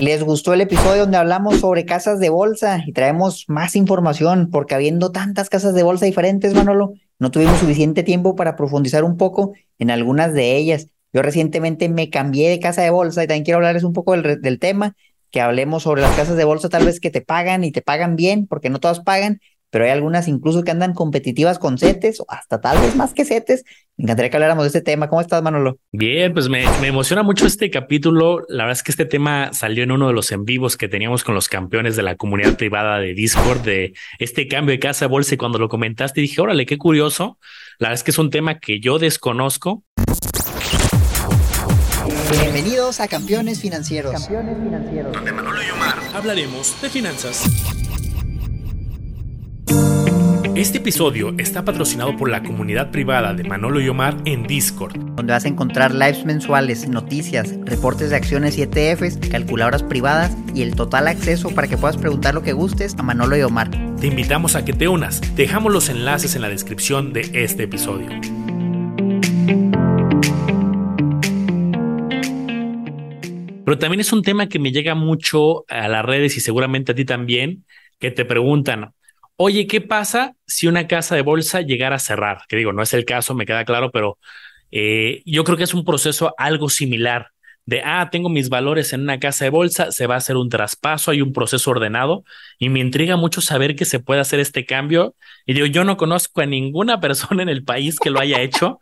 les gustó el episodio donde hablamos sobre casas de bolsa y traemos más información, porque habiendo tantas casas de bolsa diferentes, Manolo, no tuvimos suficiente tiempo para profundizar un poco en algunas de ellas. Yo recientemente me cambié de casa de bolsa y también quiero hablarles un poco del, del tema, que hablemos sobre las casas de bolsa tal vez que te pagan y te pagan bien, porque no todas pagan, pero hay algunas incluso que andan competitivas con CETES o hasta tal vez más que CETES. Me encantaría que habláramos de este tema. ¿Cómo estás, Manolo? Bien, pues me, me, emociona mucho este capítulo. La verdad es que este tema salió en uno de los en vivos que teníamos con los campeones de la comunidad privada de Discord de este cambio de casa de bolsa. Y cuando lo comentaste, dije, órale, qué curioso. La verdad es que es un tema que yo desconozco. Bienvenidos a Campeones Financieros. Campeones Financieros. Donde Manolo y Omar hablaremos de finanzas. Este episodio está patrocinado por la comunidad privada de Manolo y Omar en Discord, donde vas a encontrar lives mensuales, noticias, reportes de acciones y ETFs, calculadoras privadas y el total acceso para que puedas preguntar lo que gustes a Manolo y Omar. Te invitamos a que te unas. Dejamos los enlaces en la descripción de este episodio. Pero también es un tema que me llega mucho a las redes y seguramente a ti también, que te preguntan, oye, ¿qué pasa si una casa de bolsa llegara a cerrar? Que digo, no es el caso, me queda claro, pero eh, yo creo que es un proceso algo similar de, ah, tengo mis valores en una casa de bolsa, se va a hacer un traspaso, hay un proceso ordenado y me intriga mucho saber que se puede hacer este cambio. Y digo, yo no conozco a ninguna persona en el país que lo haya hecho.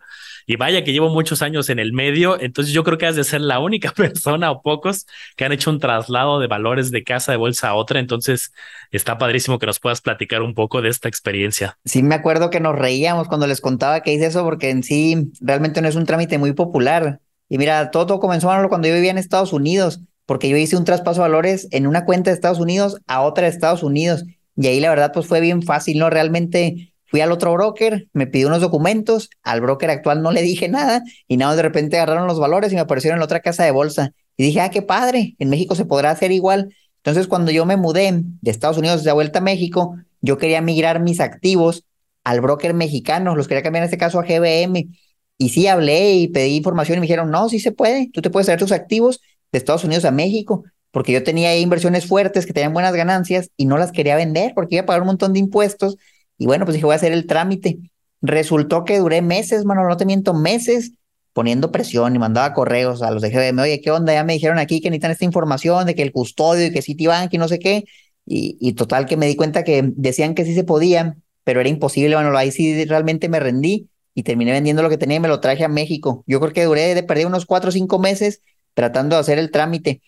Y vaya que llevo muchos años en el medio, entonces yo creo que has de ser la única persona o pocos que han hecho un traslado de valores de casa de bolsa a otra. Entonces está padrísimo que nos puedas platicar un poco de esta experiencia. Sí, me acuerdo que nos reíamos cuando les contaba que hice eso, porque en sí realmente no es un trámite muy popular. Y mira, todo, todo comenzó cuando yo vivía en Estados Unidos, porque yo hice un traspaso de valores en una cuenta de Estados Unidos a otra de Estados Unidos. Y ahí la verdad pues fue bien fácil, ¿no? Realmente Fui al otro broker, me pidió unos documentos, al broker actual no le dije nada y nada, de repente agarraron los valores y me aparecieron en otra casa de bolsa. Y dije, ah, qué padre, en México se podrá hacer igual. Entonces, cuando yo me mudé de Estados Unidos de vuelta a México, yo quería migrar mis activos al broker mexicano, los quería cambiar en este caso a GBM. Y sí hablé y pedí información y me dijeron, no, sí se puede, tú te puedes traer tus activos de Estados Unidos a México, porque yo tenía inversiones fuertes que tenían buenas ganancias y no las quería vender porque iba a pagar un montón de impuestos y bueno, pues dije, voy a hacer el trámite. Resultó que duré meses, mano, no te miento, meses poniendo presión y mandaba correos a los de GBM, oye, ¿qué onda? Ya me dijeron aquí que necesitan esta información de que el custodio y que Citibank y no sé qué. Y, y total que me di cuenta que decían que sí se podía, pero era imposible, bueno, ahí sí realmente me rendí y terminé vendiendo lo que tenía y me lo traje a México. Yo creo que duré de perder unos cuatro o cinco meses tratando de hacer el trámite,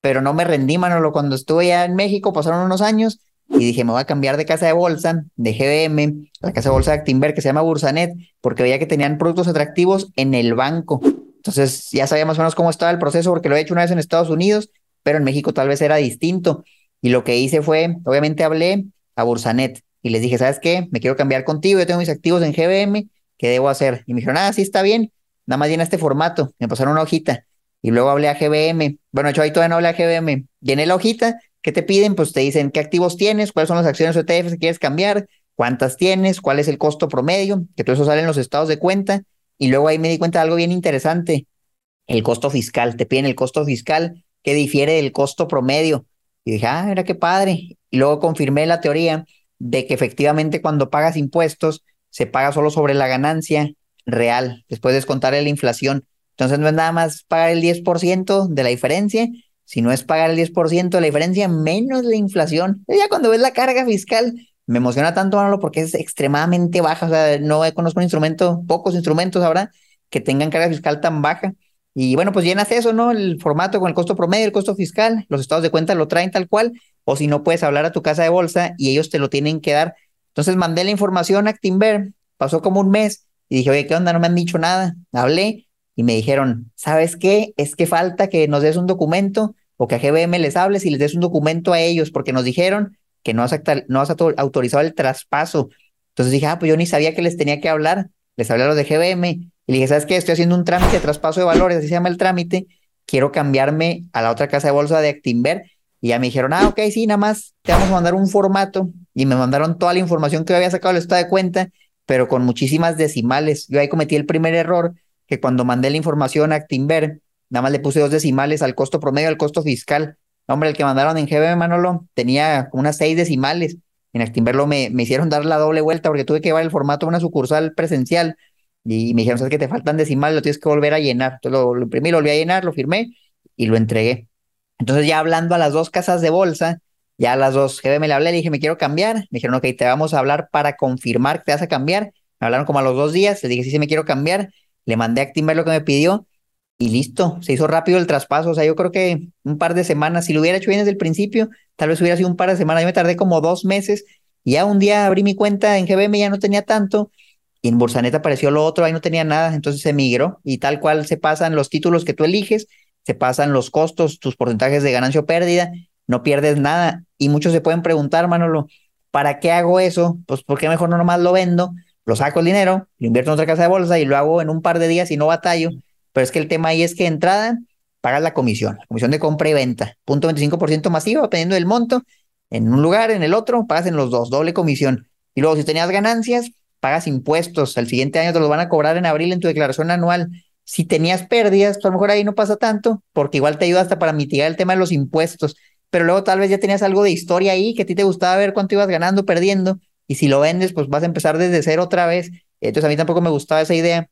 pero no me rendí, Manolo. Cuando estuve ya en México pasaron unos años y dije, me voy a cambiar de casa de bolsa, de GBM, la casa de bolsa de Actinver, que se llama Bursanet, porque veía que tenían productos atractivos en el banco. Entonces ya sabía más o menos cómo estaba el proceso, porque lo he hecho una vez en Estados Unidos, pero en México tal vez era distinto. Y lo que hice fue, obviamente hablé a Bursanet y les dije, ¿sabes qué? Me quiero cambiar contigo, yo tengo mis activos en GBM, ¿qué debo hacer? Y me dijeron, ah, sí, está bien, nada más llena este formato. Me pasaron una hojita y luego hablé a GBM. Bueno, yo ahí todavía no hablé a GBM. Llené la hojita ¿Qué te piden? Pues te dicen qué activos tienes, cuáles son las acciones o ETFs que quieres cambiar, cuántas tienes, cuál es el costo promedio, que todo eso sale en los estados de cuenta. Y luego ahí me di cuenta de algo bien interesante, el costo fiscal. Te piden el costo fiscal que difiere del costo promedio. Y dije, ah, mira qué padre. Y luego confirmé la teoría de que efectivamente cuando pagas impuestos se paga solo sobre la ganancia real, después de descontar la inflación. Entonces no es nada más pagar el 10% de la diferencia, si no es pagar el 10% de la diferencia menos la inflación. Ya cuando ves la carga fiscal, me emociona tanto Manolo porque es extremadamente baja. O sea, no conozco un instrumento, pocos instrumentos ahora que tengan carga fiscal tan baja. Y bueno, pues llenas eso, ¿no? El formato con el costo promedio, el costo fiscal, los estados de cuenta lo traen tal cual, o si no puedes hablar a tu casa de bolsa y ellos te lo tienen que dar. Entonces mandé la información a Actinver, pasó como un mes y dije, oye, ¿qué onda? No me han dicho nada. Hablé y me dijeron, ¿sabes qué? Es que falta que nos des un documento o que a GBM les hables y les des un documento a ellos, porque nos dijeron que no has, no has autorizado el traspaso. Entonces dije, ah, pues yo ni sabía que les tenía que hablar. Les hablé a los de GBM y le dije, ¿sabes qué? Estoy haciendo un trámite de traspaso de valores, así se llama el trámite. Quiero cambiarme a la otra casa de bolsa de Actinver. Y ya me dijeron, ah, ok, sí, nada más te vamos a mandar un formato. Y me mandaron toda la información que había sacado del estado de cuenta, pero con muchísimas decimales. Yo ahí cometí el primer error, que cuando mandé la información a Actinver, Nada más le puse dos decimales al costo promedio, al costo fiscal. Hombre, el que mandaron en GBM, Manolo, tenía unas seis decimales. En Actimberlo me, me hicieron dar la doble vuelta porque tuve que llevar el formato de una sucursal presencial y me dijeron, sabes que te faltan decimales, lo tienes que volver a llenar. Entonces lo, lo imprimí, lo volví a llenar, lo firmé y lo entregué. Entonces ya hablando a las dos casas de bolsa, ya a las dos GBM le hablé, le dije, me quiero cambiar. Me dijeron, ok, te vamos a hablar para confirmar que te vas a cambiar. Me hablaron como a los dos días, le dije, sí, sí, me quiero cambiar. Le mandé a Actimber lo que me pidió y listo, se hizo rápido el traspaso. O sea, yo creo que un par de semanas, si lo hubiera hecho bien desde el principio, tal vez hubiera sido un par de semanas. Yo me tardé como dos meses y ya un día abrí mi cuenta en GBM, ya no tenía tanto. Y en Bursanet apareció lo otro, ahí no tenía nada, entonces se migró y tal cual se pasan los títulos que tú eliges, se pasan los costos, tus porcentajes de ganancia o pérdida, no pierdes nada. Y muchos se pueden preguntar, Manolo, ¿para qué hago eso? Pues porque mejor no nomás lo vendo, lo saco el dinero, lo invierto en otra casa de bolsa y lo hago en un par de días y no batallo pero es que el tema ahí es que entrada pagas la comisión, la comisión de compra y venta, punto 25% masivo, dependiendo del monto, en un lugar, en el otro, pagas en los dos, doble comisión. Y luego, si tenías ganancias, pagas impuestos, al siguiente año te los van a cobrar en abril en tu declaración anual. Si tenías pérdidas, pues a lo mejor ahí no pasa tanto, porque igual te ayuda hasta para mitigar el tema de los impuestos, pero luego tal vez ya tenías algo de historia ahí que a ti te gustaba ver cuánto ibas ganando, perdiendo, y si lo vendes, pues vas a empezar desde cero otra vez. Entonces a mí tampoco me gustaba esa idea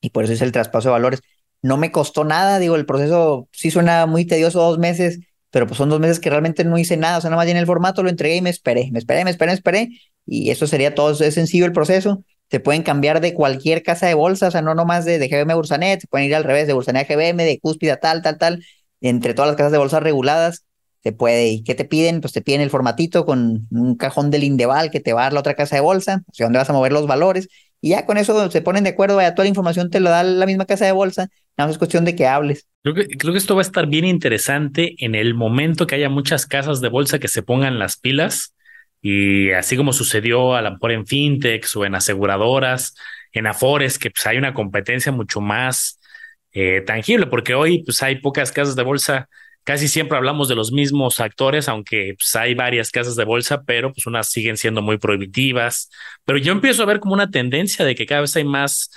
y por eso es el traspaso de valores. No me costó nada, digo, el proceso sí suena muy tedioso, dos meses, pero pues son dos meses que realmente no hice nada, o sea, nada más en el formato, lo entregué y me esperé, me esperé, me esperé, me esperé, y eso sería todo, es sencillo el proceso, se pueden cambiar de cualquier casa de bolsa, o sea, no nomás de, de GBM a Bursanet, se pueden ir al revés, de Bursanet a GBM, de Cúspida tal, tal, tal, entre todas las casas de bolsa reguladas, se puede. ¿Y qué te piden? Pues te piden el formatito con un cajón del Indeval que te va a dar la otra casa de bolsa, o sea, donde vas a mover los valores, y ya con eso se ponen de acuerdo, vaya, toda la información te lo da la misma casa de bolsa, nada más es cuestión de que hables. Creo que, creo que esto va a estar bien interesante en el momento que haya muchas casas de bolsa que se pongan las pilas y así como sucedió a lo mejor en fintechs o en aseguradoras, en afores, que pues hay una competencia mucho más eh, tangible, porque hoy pues hay pocas casas de bolsa casi siempre hablamos de los mismos actores, aunque pues, hay varias casas de bolsa, pero pues unas siguen siendo muy prohibitivas. Pero yo empiezo a ver como una tendencia de que cada vez hay más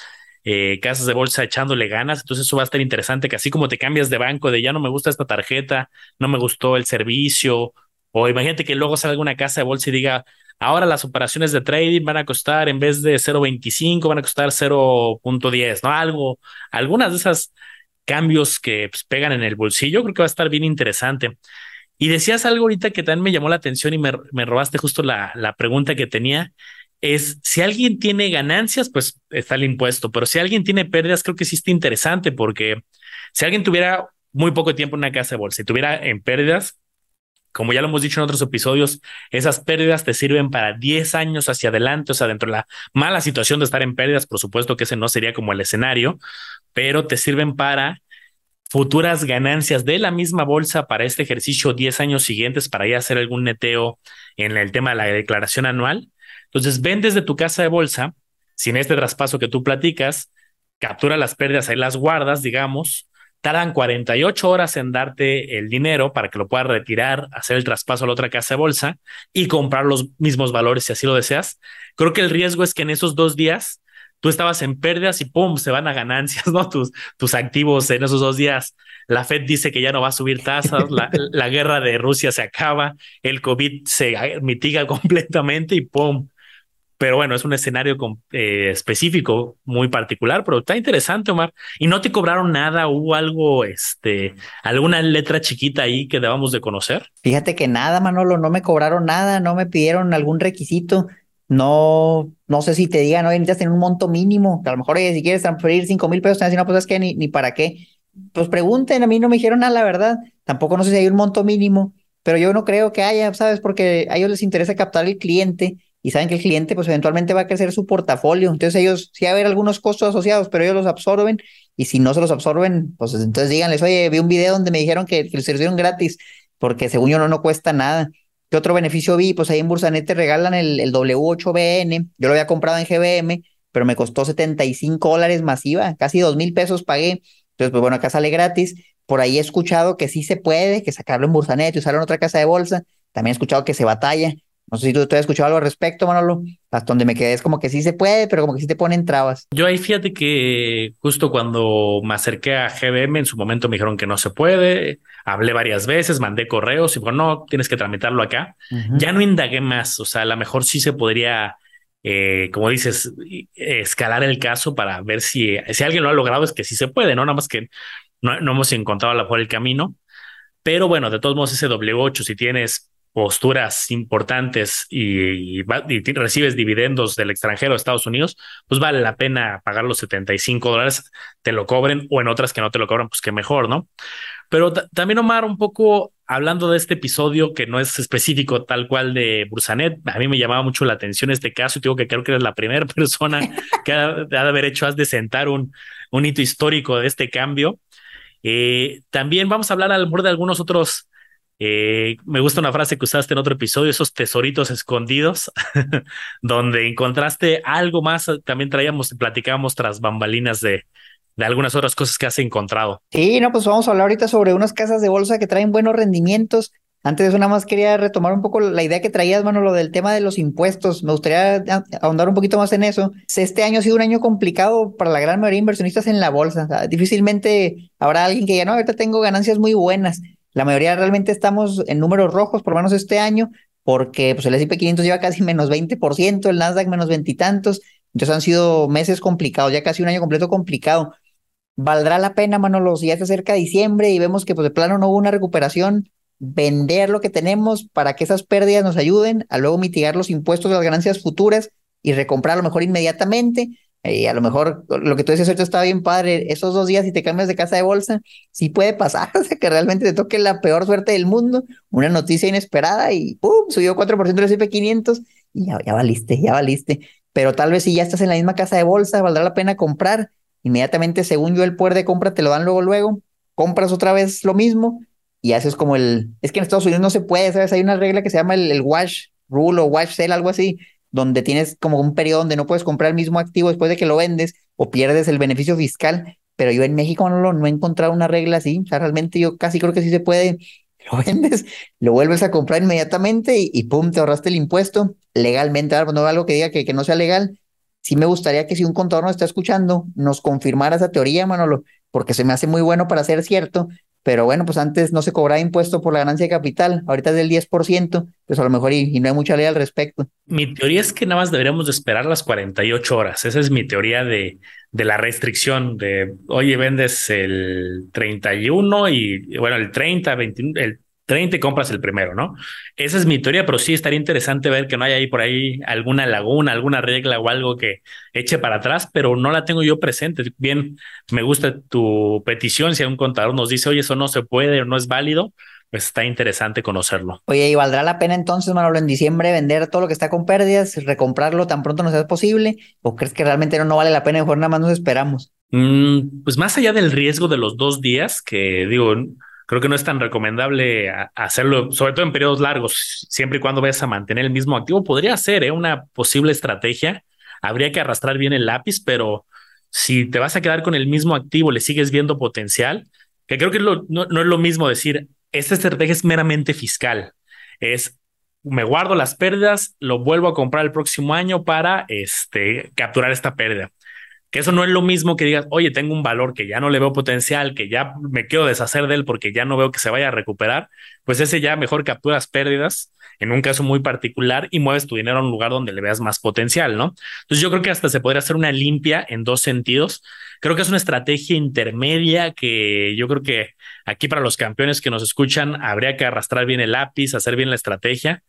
eh, casas de bolsa echándole ganas, entonces eso va a estar interesante, que así como te cambias de banco, de ya no me gusta esta tarjeta, no me gustó el servicio, o imagínate que luego salga una casa de bolsa y diga, ahora las operaciones de trading van a costar en vez de 0.25, van a costar 0.10, ¿no? Algo, algunas de esas cambios que pues, pegan en el bolsillo, creo que va a estar bien interesante. Y decías algo ahorita que también me llamó la atención y me, me robaste justo la, la pregunta que tenía, es si alguien tiene ganancias, pues está el impuesto, pero si alguien tiene pérdidas, creo que sí está interesante porque si alguien tuviera muy poco tiempo en una casa de bolsa y tuviera en pérdidas, como ya lo hemos dicho en otros episodios, esas pérdidas te sirven para 10 años hacia adelante, o sea, dentro de la mala situación de estar en pérdidas, por supuesto que ese no sería como el escenario, pero te sirven para futuras ganancias de la misma bolsa para este ejercicio 10 años siguientes para ya hacer algún neteo en el tema de la declaración anual. Entonces, vendes de tu casa de bolsa, sin este traspaso que tú platicas, captura las pérdidas, ahí las guardas, digamos, tardan 48 horas en darte el dinero para que lo puedas retirar, hacer el traspaso a la otra casa de bolsa y comprar los mismos valores si así lo deseas. Creo que el riesgo es que en esos dos días tú estabas en pérdidas y pum, se van a ganancias, ¿no? Tus, tus activos en esos dos días. La Fed dice que ya no va a subir tasas, la, la guerra de Rusia se acaba, el COVID se mitiga completamente y pum. Pero bueno, es un escenario eh, específico, muy particular, pero está interesante, Omar. ¿Y no te cobraron nada? ¿Hubo algo, este, alguna letra chiquita ahí que debamos de conocer? Fíjate que nada, Manolo, no me cobraron nada, no me pidieron algún requisito no, no sé si te digan, no necesitas tener un monto mínimo, a lo mejor si quieres transferir cinco mil pesos, te dicen, no, pues es que ni, ni para qué. Pues pregunten, a mí no me dijeron nada, la verdad. Tampoco no sé si hay un monto mínimo, pero yo no creo que haya, ¿sabes? Porque a ellos les interesa captar el cliente y saben que el cliente, pues eventualmente va a crecer su portafolio. Entonces ellos, sí va a haber algunos costos asociados, pero ellos los absorben y si no se los absorben, pues entonces díganles, oye, vi un video donde me dijeron que, que les dieron gratis, porque según yo no, no cuesta nada. ¿Qué otro beneficio vi? Pues ahí en Bursanet te regalan el, el W8BN. Yo lo había comprado en GBM, pero me costó 75 dólares masiva, casi dos mil pesos pagué. Entonces, pues bueno, acá sale gratis. Por ahí he escuchado que sí se puede, que sacarlo en Bursanet y usarlo en otra casa de bolsa. También he escuchado que se batalla. No sé si tú, te has escuchado algo al respecto, Manolo. Hasta donde me quedé es como que sí se puede, pero como que sí te ponen trabas. Yo ahí fíjate que justo cuando me acerqué a GBM, en su momento me dijeron que no se puede. Hablé varias veces, mandé correos y bueno, no, tienes que tramitarlo acá. Ya no indagué más. O sea, a lo mejor sí se podría eh, como dices, escalar el caso para ver si, si alguien lo ha logrado, es que sí se puede, ¿no? Nada más que no, no hemos encontrado a la mejor el camino. Pero bueno, de todos modos, ese W8, si tienes posturas importantes y, recibes dividendos del extranjero de Estados Unidos, pues vale la pena pagar los 75 dólares, te lo cobren o en otras que no te lo cobran, pues que mejor, ¿no? Pero también, Omar, un poco hablando de este episodio que no es específico tal cual de Bursanet, a mí me llamaba mucho la atención este caso y digo que creo que eres la primera persona que ha, de haber hecho, has de sentar un, un hito histórico de este cambio. Eh, también vamos a hablar al borde de algunos otros eh, me gusta una frase que usaste en otro episodio, esos tesoritos escondidos, donde encontraste algo más, también traíamos, platicábamos tras bambalinas de, algunas otras cosas que has encontrado. Sí, no, pues vamos a hablar ahorita sobre unas casas de bolsa que traen buenos rendimientos. Antes de eso, nada más quería retomar un poco la idea que traías, mano, lo del tema de los impuestos. Me gustaría ahondar un poquito más en eso. Este año ha sido un año complicado para la gran mayoría de inversionistas en la bolsa. difícilmente habrá alguien que diga, no, ahorita tengo ganancias muy buenas. La mayoría realmente estamos en números rojos, por lo menos este año, porque pues, el S&P 500 lleva casi menos 20%, el Nasdaq menos veintitantos, entonces han sido meses complicados, ya casi un año completo complicado. ¿Valdrá la pena, Manolo, si ya se acerca diciembre y vemos que pues de plano no hubo una recuperación, vender lo que tenemos para que esas pérdidas nos ayuden a luego mitigar los impuestos de las ganancias futuras y recomprar a lo mejor inmediatamente? Y a lo mejor lo que tú dices ahorita está bien padre, esos dos días si te cambias de casa de bolsa, sí puede pasar, o sea, que realmente te toque la peor suerte del mundo, una noticia inesperada y ¡pum! subió 4% el S&P 500 y ya, ya valiste, ya valiste. Pero tal vez si ya estás en la misma casa de bolsa, valdrá la pena comprar. Inmediatamente, según yo, el poder de compra te lo dan luego, luego, compras otra vez lo mismo y haces como el... Es que en Estados Unidos no se puede, ¿sabes? Hay una regla que se llama el, el wash rule o wash sale, algo así, donde tienes como un periodo donde no puedes comprar el mismo activo después de que lo vendes o pierdes el beneficio fiscal, pero yo en México no, lo, no he encontrado una regla así, o sea, realmente yo casi creo que sí se puede, lo vendes, lo vuelves a comprar inmediatamente y, pum, te ahorraste el impuesto legalmente, ahora no algo que diga que, que no sea legal, sí me gustaría que si un contador nos está escuchando, nos confirmara esa teoría, Manolo, porque se me hace muy bueno para ser cierto, pero bueno, pues antes no se cobraba impuesto por la ganancia de capital, ahorita es del 10%, pues a lo mejor y, no hay mucha ley al respecto. Mi teoría es que nada más deberíamos de esperar las 48 horas. Esa es mi teoría de, de la restricción de, oye, vendes el 31 y, bueno, el 30, 21, el 30 y compras el primero, ¿no? Esa es mi teoría, pero sí estaría interesante ver que no hay ahí por ahí alguna laguna, alguna regla o algo que eche para atrás, pero no la tengo yo presente. Bien, me gusta tu petición. Si un contador nos dice, oye, eso no se puede o no es válido, pues está interesante conocerlo. Oye, ¿y valdrá la pena entonces, Manolo, en diciembre vender todo lo que está con pérdidas, recomprarlo tan pronto no sea posible? ¿O crees que realmente no, no vale la pena? Mejor nada más nos esperamos. Mm, pues más allá del riesgo de los dos días, que digo, creo que no es tan recomendable hacerlo, sobre todo en periodos largos, siempre y cuando vayas a mantener el mismo activo. Podría ser ¿eh? una posible estrategia. Habría que arrastrar bien el lápiz, pero si te vas a quedar con el mismo activo, le sigues viendo potencial, que creo que no, no es lo mismo decir, esta estrategia es meramente fiscal. Es me guardo las pérdidas, lo vuelvo a comprar el próximo año para este, capturar esta pérdida. Que eso no es lo mismo que digas, oye, tengo un valor que ya no le veo potencial, que ya me quiero deshacer de él porque ya no veo que se vaya a recuperar, pues ese ya mejor capturas pérdidas en un caso muy particular y mueves tu dinero a un lugar donde le veas más potencial, ¿no? Entonces yo creo que hasta se podría hacer una limpia en dos sentidos. Creo que es una estrategia intermedia que yo creo que aquí para los campeones que nos escuchan habría que arrastrar bien el lápiz, hacer bien la estrategia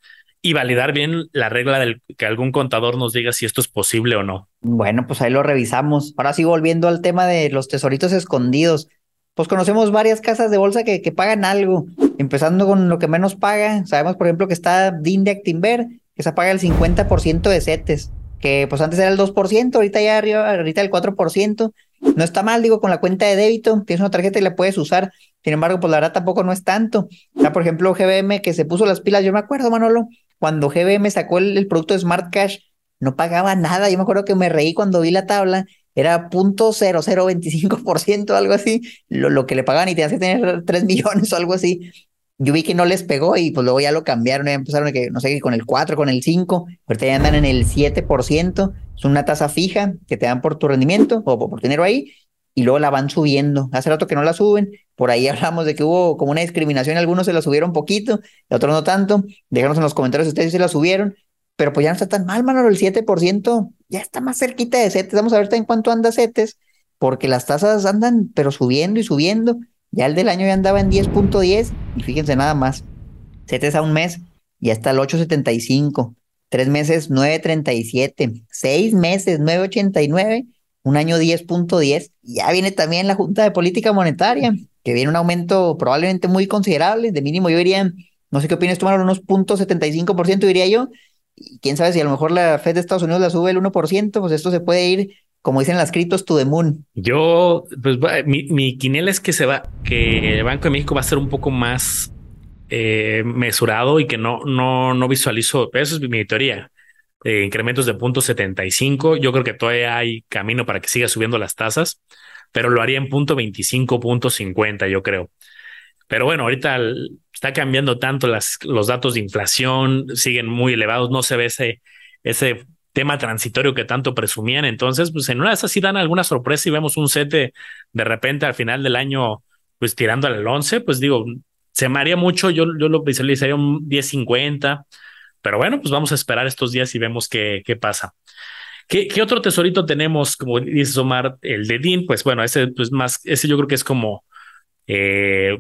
y validar bien la regla del que algún contador nos diga si esto es posible o no. Bueno, pues ahí lo revisamos. Ahora sí, volviendo al tema de los tesoritos escondidos. Pues conocemos varias casas de bolsa que, que pagan algo, empezando con lo que menos paga. Sabemos, por ejemplo, que está DIN Actinver, que se paga el 50% de CETES, que pues antes era el 2%, ahorita ya arriba, ahorita el 4%. No está mal, digo, con la cuenta de débito, tienes una tarjeta y la puedes usar. Sin embargo, pues la verdad tampoco no es tanto. Ya, por ejemplo, GBM que se puso las pilas, yo me acuerdo, Manolo, cuando GBM sacó el, producto de Smart Cash, no pagaba nada. Yo me acuerdo que me reí cuando vi la tabla, era .0025%, algo así, lo, lo que le pagaban y tenías que tener 3 millones o algo así. yo vi que no les pegó y pues luego ya lo cambiaron, ya empezaron que, no sé, con el 4, con el 5, ahorita ya andan en el 7%, es una tasa fija que te dan por tu rendimiento o por dinero ahí, y luego la van subiendo. Hace rato que no la suben, por ahí hablamos de que hubo como una discriminación, algunos se la subieron poquito, otros no tanto, déjanos en los comentarios si ustedes se la subieron, pero pues ya no está tan mal, mano, el 7% ya está más cerquita de CETES, vamos a ver en cuánto anda CETES, porque las tasas andan pero subiendo y subiendo, ya el del año ya andaba en 10.10 y fíjense nada más. CETES a un mes y hasta el 8.75. Tres meses 9.37. Seis meses 9.89. Un año 10.10. Ya viene también la Junta de Política Monetaria, que viene un aumento probablemente muy considerable. De mínimo yo diría, no sé qué opinas tú, unos puntos 75% diría yo. Y quién sabe si a lo mejor la Fed de Estados Unidos la sube el 1%, pues esto se puede ir como dicen las criptos, to the moon. Yo, pues mi, mi quiniela es que se va, que el Banco de México va a ser un poco más eh, mesurado y que no, no, no visualizo, eso es mi teoría. Eh, incrementos de punto 75. Yo creo que todavía hay camino para que siga subiendo las tasas, pero lo haría en punto 25, punto 50, yo creo. Pero bueno, ahorita está cambiando tanto las, los datos de inflación, siguen muy elevados, no se ve ese, ese tema transitorio que tanto presumían. Entonces, pues en una de esas sí dan alguna sorpresa y vemos un set de, repente al final del año, pues tirando al 11, pues digo, se me haría mucho, yo, yo lo visualizaría un 10-50, pero bueno, pues vamos a esperar estos días y vemos qué, qué pasa. ¿Qué, ¿Qué, otro tesorito tenemos? Como dice Omar, el de DIN, pues bueno, ese, pues más, ese yo creo que es como eh,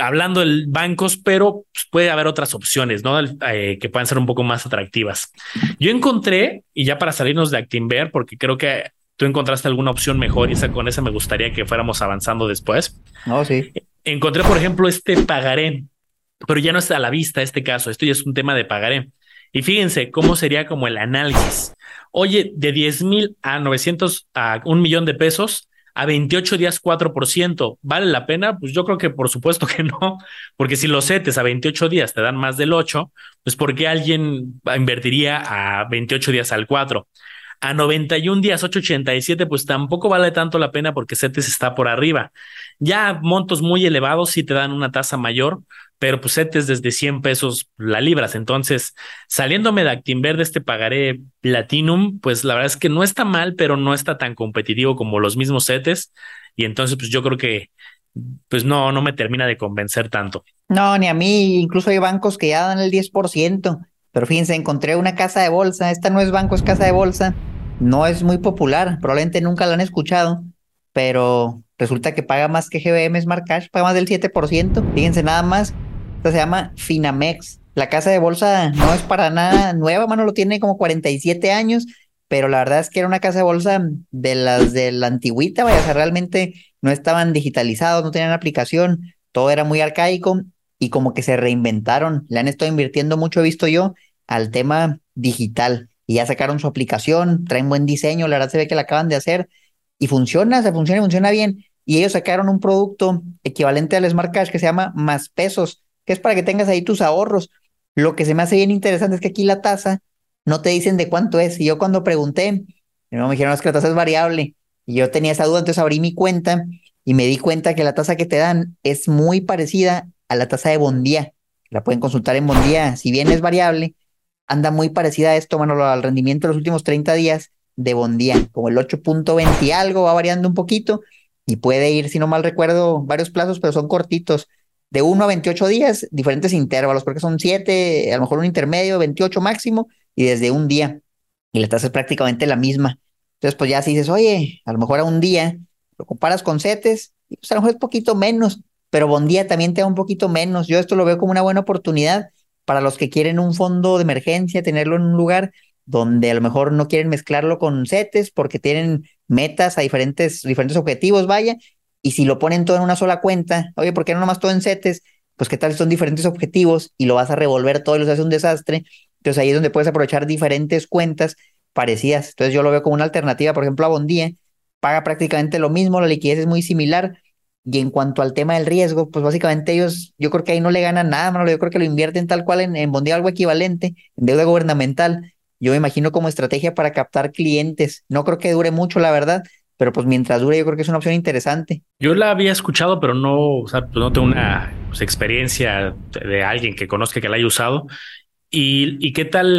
hablando de bancos, pero pues, puede haber otras opciones, ¿no? Eh, que puedan ser un poco más atractivas. Yo encontré, y ya para salirnos de Actinver, porque creo que tú encontraste alguna opción mejor y esa, con esa me gustaría que fuéramos avanzando después. Oh, sí. Encontré, por ejemplo, este pagaré, pero ya no está a la vista este caso. Esto ya es un tema de pagaré. Y fíjense cómo sería como el análisis. Oye, de 10 mil a 900 a un millón de pesos, a 28 días 4%. ¿Vale la pena? Pues yo creo que por supuesto que no, porque si los CETES a 28 días te dan más del 8, pues ¿por qué alguien invertiría a 28 días al 4? A 91 días 887, pues tampoco vale tanto la pena porque CETES está por arriba. Ya montos muy elevados sí te dan una tasa mayor, pero pues CETES desde 100 pesos la libras. Entonces, saliéndome de Actinver de este pagaré Platinum, pues la verdad es que no está mal, pero no está tan competitivo como los mismos CETES. Y entonces, pues yo creo que pues no, no me termina de convencer tanto. No, ni a mí, incluso hay bancos que ya dan el 10%, pero fíjense, encontré una casa de bolsa, esta no es banco, es casa de bolsa, no es muy popular, probablemente nunca la han escuchado, pero resulta que paga más que GBM Smart Cash, paga más del 7%, fíjense nada más, se llama Finamex. La casa de bolsa no es para nada nueva, mano, lo tiene como 47 años, pero la verdad es que era una casa de bolsa de las de la antigüita, vaya, o sea, realmente no estaban digitalizados, no tenían aplicación, todo era muy arcaico y como que se reinventaron, le han estado invirtiendo mucho, he visto yo, al tema digital y ya sacaron su aplicación, traen buen diseño, la verdad se ve que la acaban de hacer y funciona, se funciona y funciona bien. Y ellos sacaron un producto equivalente al Smart Cash que se llama Más Pesos que es para que tengas ahí tus ahorros. Lo que se me hace bien interesante es que aquí la tasa no te dicen de cuánto es. Y yo cuando pregunté, me dijeron que la tasa es variable. Y yo tenía esa duda, entonces abrí mi cuenta y me di cuenta que la tasa que te dan es muy parecida a la tasa de Bondía. La pueden consultar en Bondía. Si bien es variable, anda muy parecida a esto, bueno, al rendimiento de los últimos 30 días de Bondía. Como el 8.20 y algo va variando un poquito y puede ir, si no mal recuerdo, varios plazos, pero son cortitos de 1 a 28 días, diferentes intervalos, porque son 7, a lo mejor un intermedio, 28 máximo, y desde un día. Y la tasa es prácticamente la misma. Entonces, pues ya si dices, oye, a lo mejor a un día, lo comparas con CETES, pues a lo mejor es poquito menos, pero Bondía también te da un poquito menos. Yo esto lo veo como una buena oportunidad para los que quieren un fondo de emergencia, tenerlo en un lugar donde a lo mejor no quieren mezclarlo con CETES porque tienen metas a diferentes, diferentes objetivos, vaya, y si lo ponen todo en una sola cuenta, oye, ¿por qué no nomás todo en CETES? Pues qué tal son diferentes objetivos y lo vas a revolver todo y los hace un desastre. Entonces ahí es donde puedes aprovechar diferentes cuentas parecidas. Entonces yo lo veo como una alternativa, por ejemplo, a Bondía, paga prácticamente lo mismo, la liquidez es muy similar. Y en cuanto al tema del riesgo, pues básicamente ellos, yo creo que ahí no le ganan nada, mano. yo creo que lo invierten tal cual en, en algo equivalente, en deuda gubernamental. Yo me imagino como estrategia para captar clientes. No creo que dure mucho, la verdad, pero pues mientras dure yo creo que es una opción interesante. Yo la había escuchado, pero no, pues, no tengo una pues, experiencia de alguien que conozca que la haya usado. ¿Y, qué tal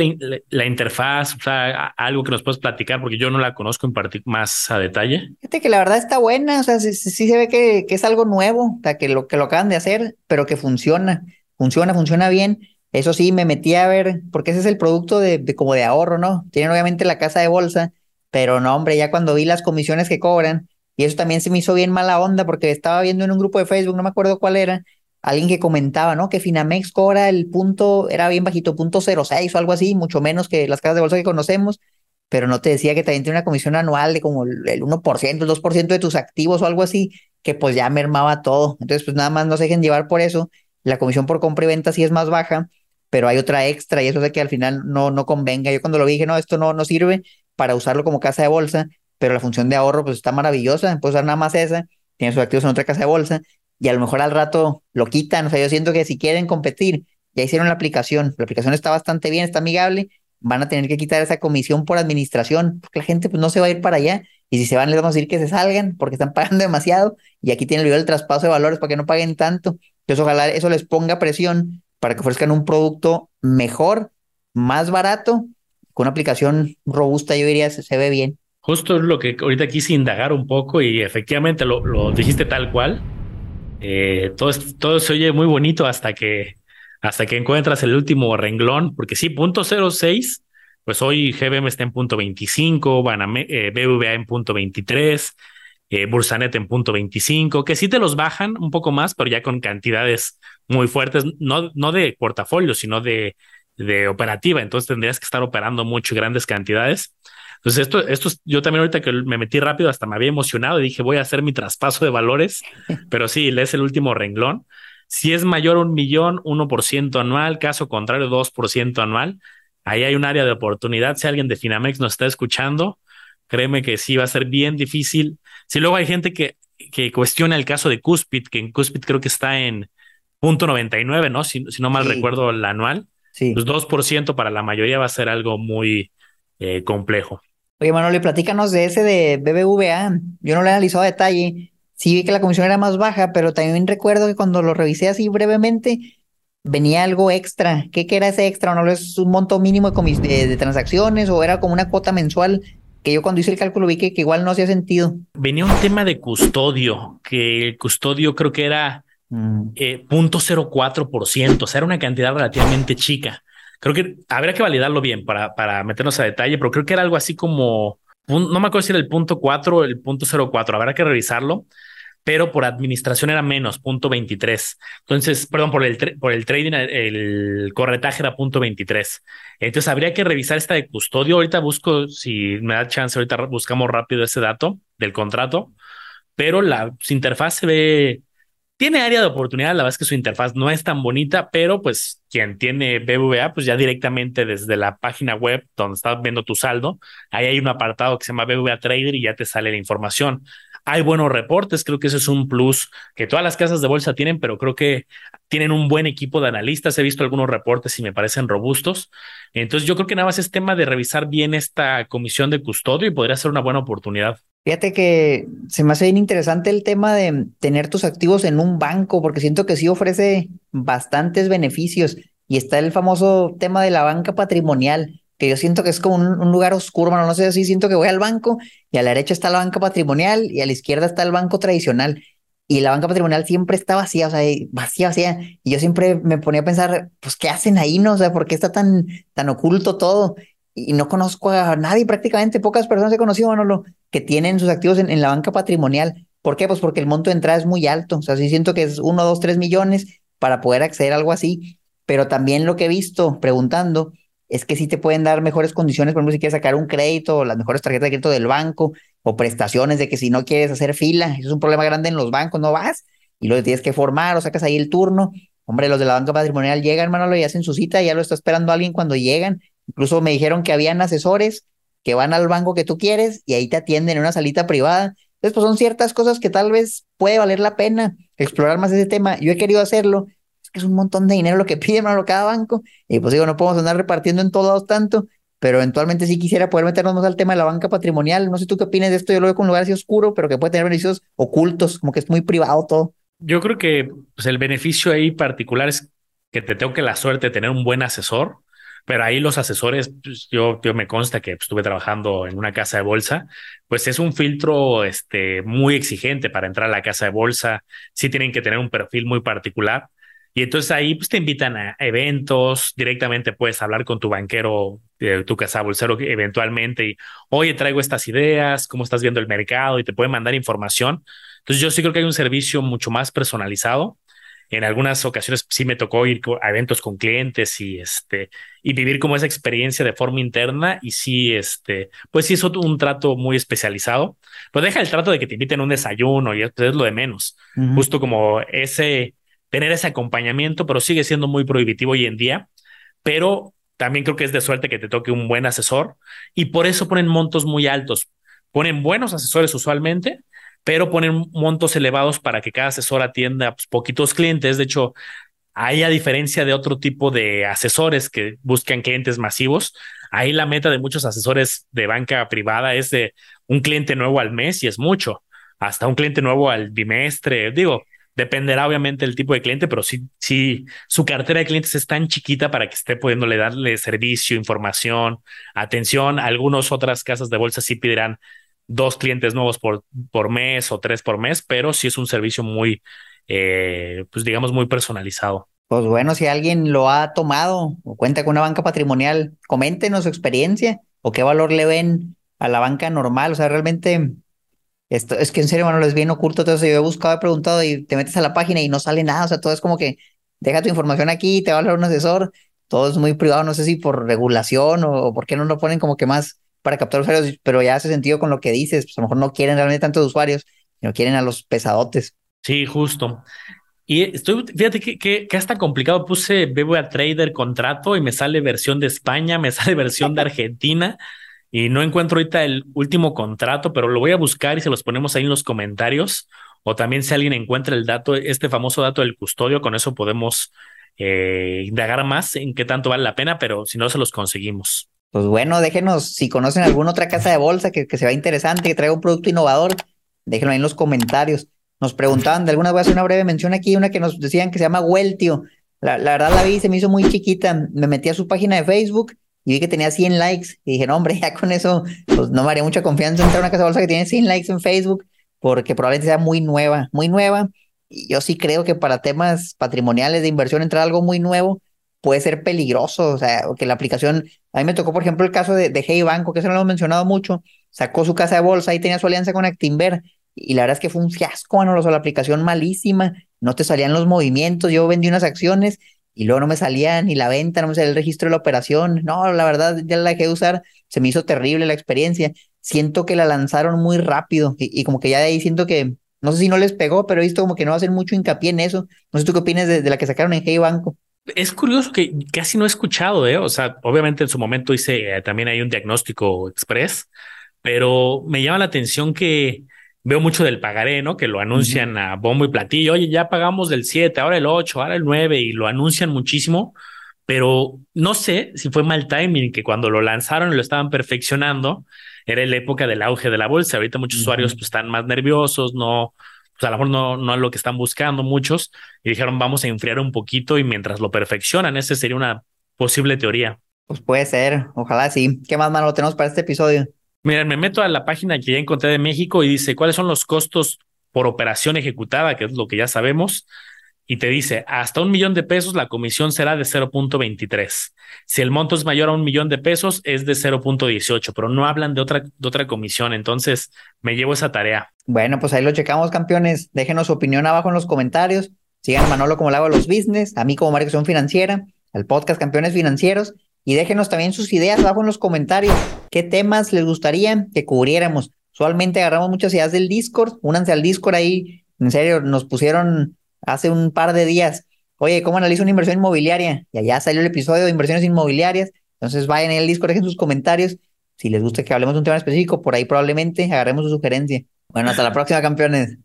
la, interfaz? O sea, algo que nos puedes platicar, porque yo no la conozco en más a detalle. Fíjate que la verdad está buena, o sea, sí, se ve que, es algo nuevo, o sea, que lo, que lo acaban de hacer, pero que funciona, funciona, funciona bien. Eso sí, me metí a ver, porque ese es el producto de, de como de ahorro, ¿no? Tienen obviamente la casa de bolsa, pero no, hombre, ya cuando vi las comisiones que cobran, y eso también se me hizo bien mala onda, porque estaba viendo en un grupo de Facebook, no me acuerdo cuál era, alguien que comentaba, ¿no? Que Finamex cobra el punto, era bien bajito, punto 06 o algo así, mucho menos que las casas de bolsa que conocemos, pero no te decía que también tiene una comisión anual de como el 1%, el 2% de tus activos o algo así, que pues ya mermaba todo. Entonces, pues nada más no se dejen llevar por eso. La comisión por compra y venta sí es más baja, pero hay otra extra y eso de que al final no, no convenga. Yo cuando lo dije, no, esto no, no sirve para usarlo como casa de bolsa, pero la función de ahorro pues está maravillosa, puedes usar nada más esa, tiene sus activos en otra casa de bolsa y a lo mejor al rato lo quitan. O sea, yo siento que si quieren competir, ya hicieron la aplicación, la aplicación está bastante bien, está amigable, van a tener que quitar esa comisión por administración, porque la gente pues no se va a ir para allá. Y si se van, les vamos a decir que se salgan porque están pagando demasiado. Y aquí tienen el traspaso de valores para que no paguen tanto. Entonces, ojalá eso les ponga presión para que ofrezcan un producto mejor, más barato, con una aplicación robusta, yo diría, se, se ve bien. Justo es lo que ahorita quise indagar un poco y efectivamente lo, lo dijiste tal cual. Eh, todo, todo se oye muy bonito hasta que, hasta que encuentras el último renglón, porque sí, punto 06, pues hoy GBM está en punto 25, Baname, eh, BVA en punto 23, eh, Bursanet en punto 25, que sí te los bajan un poco más, pero ya con cantidades muy fuertes, no, no de portafolio, sino de, de operativa. Entonces tendrías que estar operando mucho grandes cantidades. Entonces, esto, esto, yo también ahorita que me metí rápido, hasta me había emocionado y dije, voy a hacer mi traspaso de valores, pero sí, lees el último renglón. Si es mayor a un millón, 1% anual, caso contrario, 2% anual, ahí hay un área de oportunidad. Si alguien de Finamex nos está escuchando, créeme que sí va a ser bien difícil. Si luego hay gente que, que cuestiona el caso de Cuspid, que en Cuspid creo que está en punto 99, ¿no? Si, si no mal recuerdo el anual, sí. pues 2% para la mayoría va a ser algo muy eh, complejo. Oye, Manolo, platícanos de ese de BBVA. Yo no lo he analizado a detalle. Sí vi que la comisión era más baja, pero también recuerdo que cuando lo revisé así brevemente, venía algo extra. ¿Qué, era ese extra? ¿No es un monto mínimo de, de, transacciones o era como una cuota mensual? Que yo cuando hice el cálculo vi que, igual no hacía sentido. Venía un tema de custodio, que el custodio creo que era mm. eh, 0.04%, o sea, era una cantidad relativamente chica. Creo que habría que validarlo bien para, para meternos a detalle, pero creo que era algo así como, no me acuerdo si era el punto 4 o el punto 04, habrá que revisarlo, pero por administración era menos, punto 23. Entonces, perdón, por el, por el trading, el corretaje era punto 23. Entonces, habría que revisar esta de custodio. Ahorita busco, si me da chance, ahorita buscamos rápido ese dato del contrato, pero la interfaz se ve tiene área de oportunidad, la verdad es que su interfaz no es tan bonita, pero pues quien tiene BBVA, pues ya directamente desde la página web donde estás viendo tu saldo, ahí hay un apartado que se llama BBVA Trader y ya te sale la información. Hay buenos reportes, creo que eso es un plus que todas las casas de bolsa tienen, pero creo que tienen un buen equipo de analistas. He visto algunos reportes y me parecen robustos. Entonces yo creo que nada más es tema de revisar bien esta comisión de custodio y podría ser una buena oportunidad. Fíjate que se me hace bien interesante el tema de tener tus activos en un banco, porque siento que sí ofrece bastantes beneficios. Y está el famoso tema de la banca patrimonial, que yo siento que es como un, lugar oscuro, no sé si siento que voy al banco y a la derecha está la banca patrimonial y a la izquierda está el banco tradicional. Y la banca patrimonial siempre está vacía, o sea, vacía, vacía. Y yo siempre me ponía a pensar, pues, ¿qué hacen ahí, no? O sea, ¿por qué está tan, tan oculto todo? Y no conozco a nadie, prácticamente pocas personas he conocido, Manolo, que tienen sus activos en, la banca patrimonial. ¿Por qué? Pues porque el monto de entrada es muy alto. O sea, sí siento que es uno, dos, tres millones para poder acceder a algo así. Pero también lo que he visto preguntando es que sí te pueden dar mejores condiciones, por ejemplo, si quieres sacar un crédito, las mejores tarjetas de crédito del banco o prestaciones de que si no quieres hacer fila, eso es un problema grande en los bancos, no vas y lo tienes que formar o sacas ahí el turno. Hombre, los de la banca patrimonial llegan, Manolo, y hacen su cita, ya lo está esperando alguien cuando llegan. Incluso me dijeron que habían asesores que van al banco que tú quieres y ahí te atienden en una salita privada. Entonces, pues son ciertas cosas que tal vez puede valer la pena explorar más ese tema. Yo he querido hacerlo, es que es un montón de dinero lo que piden a cada banco y pues digo, no podemos andar repartiendo en todos tanto, pero eventualmente sí quisiera poder meternos más al tema de la banca patrimonial. No sé tú qué opinas de esto, yo lo veo como un lugar así oscuro, pero que puede tener beneficios ocultos, como que es muy privado todo. Yo creo que pues, el beneficio ahí particular es que te tengo que la suerte de tener un buen asesor, pero ahí los asesores, pues, yo, yo me consta que pues, estuve trabajando en una casa de bolsa, pues es un filtro este, muy exigente para entrar a la casa de bolsa, sí tienen que tener un perfil muy particular y entonces ahí pues, te invitan a eventos, directamente puedes hablar con tu banquero, eh, tu casa bolsero eventualmente y, oye, traigo estas ideas, cómo estás viendo el mercado y te pueden mandar información. Entonces yo sí creo que hay un servicio mucho más personalizado. En algunas ocasiones sí me tocó ir a eventos con clientes y este y vivir como esa experiencia de forma interna y sí este pues sí es un trato muy especializado. Pues deja el trato de que te inviten a un desayuno y es, es lo de menos. Justo como ese tener ese acompañamiento, pero sigue siendo muy prohibitivo hoy en día. Pero también creo que es de suerte que te toque un buen asesor y por eso ponen montos muy altos. Ponen buenos asesores usualmente, pero ponen montos elevados para que cada asesor atienda pues, poquitos clientes. De hecho, ahí a diferencia de otro tipo de asesores que buscan clientes masivos, ahí la meta de muchos asesores de banca privada es de un cliente nuevo al mes y es mucho, hasta un cliente nuevo al bimestre. Digo, Dependerá obviamente del tipo de cliente, pero sí, sí, su cartera de clientes es tan chiquita para que esté pudiéndole darle servicio, información, atención. Algunas otras casas de bolsa sí pedirán dos clientes nuevos por, por mes o tres por mes, pero sí es un servicio muy, eh, pues digamos, muy personalizado. Pues bueno, si alguien lo ha tomado o cuenta con una banca patrimonial, coméntenos su experiencia o qué valor le ven a la banca normal. O sea, realmente esto, es que en serio, bueno, es bien oculto todo eso. Yo he buscado, he preguntado y te metes a la página y no sale nada. O sea, todo es como que deja tu información aquí, te va a hablar un asesor. Todo es muy privado. No sé si por regulación o, por qué no lo ponen como que más para captar usuarios, pero ya hace sentido con lo que dices. Pues a lo mejor no quieren realmente tantos usuarios, sino quieren a los pesadotes. Sí, justo. Y estoy, fíjate que, que, que hasta complicado. Puse BBA Trader contrato y me sale versión de España, me sale versión de Argentina. Y no encuentro ahorita el último contrato, pero lo voy a buscar y se los ponemos ahí en los comentarios. O también si alguien encuentra el dato, este famoso dato del custodio, con eso podemos eh, indagar más en qué tanto vale la pena, pero si no, se los conseguimos. Pues bueno, déjenos, si conocen alguna otra casa de bolsa que, que se vea interesante, que traiga un producto innovador, déjenlo ahí en los comentarios. Nos preguntaban, de alguna voy a hacer una breve mención aquí, una que nos decían que se llama Weltio. La, la verdad la vi, se me hizo muy chiquita. Me metí a su página de Facebook y vi que tenía 100 likes y dije, no, hombre, ya con eso, pues no me haría mucha confianza entrar a una casa de bolsa que tiene 100 likes en Facebook, porque probablemente sea muy nueva, muy nueva. Y yo sí creo que para temas patrimoniales de inversión entrar algo muy nuevo puede ser peligroso, o sea, que la aplicación, a mí me tocó, por ejemplo, el caso de, de Hey Banco, que eso no lo hemos mencionado mucho, sacó su casa de bolsa y tenía su alianza con Actinver, y la verdad es que fue un fiasco, bueno, la aplicación malísima, no te salían los movimientos, yo vendí unas acciones y luego no me salía ni la venta, no me salía el registro de la operación. No, la verdad, ya la dejé de usar, se me hizo terrible la experiencia. Siento que la lanzaron muy rápido y, como que ya de ahí siento que, no sé si no les pegó, pero he visto como que no hacen mucho hincapié en eso. No sé tú qué opinas de, la que sacaron en Hey Banco. Es curioso que casi no he escuchado, ¿eh? O sea, obviamente en su momento hice, eh, también hay un diagnóstico express, pero me llama la atención que veo mucho del pagaré, ¿no? Que lo anuncian a bombo y platillo. Oye, ya pagamos del 7, ahora el 8, ahora el 9 y lo anuncian muchísimo. Pero no sé si fue mal timing que cuando lo lanzaron y lo estaban perfeccionando, era la época del auge de la bolsa. Ahorita muchos usuarios pues, están más nerviosos, no, pues a lo mejor no, no es lo que están buscando muchos y dijeron vamos a enfriar un poquito y mientras lo perfeccionan, esa sería una posible teoría. Pues puede ser, ojalá sí. ¿Qué más malo tenemos para este episodio? Miren, me meto a la página que ya encontré de México y dice cuáles son los costos por operación ejecutada, que es lo que ya sabemos, y te dice hasta un millón de pesos la comisión será de 0.23. Si el monto es mayor a un millón de pesos es de 0.18, pero no hablan de otra, de otra comisión, entonces me llevo esa tarea. Bueno, pues ahí lo checamos, campeones. Déjenos su opinión abajo en los comentarios. Sigan a Manolo como le hago a los business, a mí como Marketing Financiera, al podcast Campeones Financieros y déjenos también sus ideas abajo en los comentarios. ¿Qué temas les gustaría que cubriéramos? Usualmente agarramos muchas ideas del Discord. Únanse al Discord ahí. En serio, nos pusieron hace un par de días. Oye, ¿cómo analizo una inversión inmobiliaria? Y allá salió el episodio de inversiones inmobiliarias. Entonces vayan en el Discord, dejen sus comentarios. Si les gusta que hablemos de un tema específico, por ahí probablemente agarremos su sugerencia. Bueno, hasta la próxima, campeones.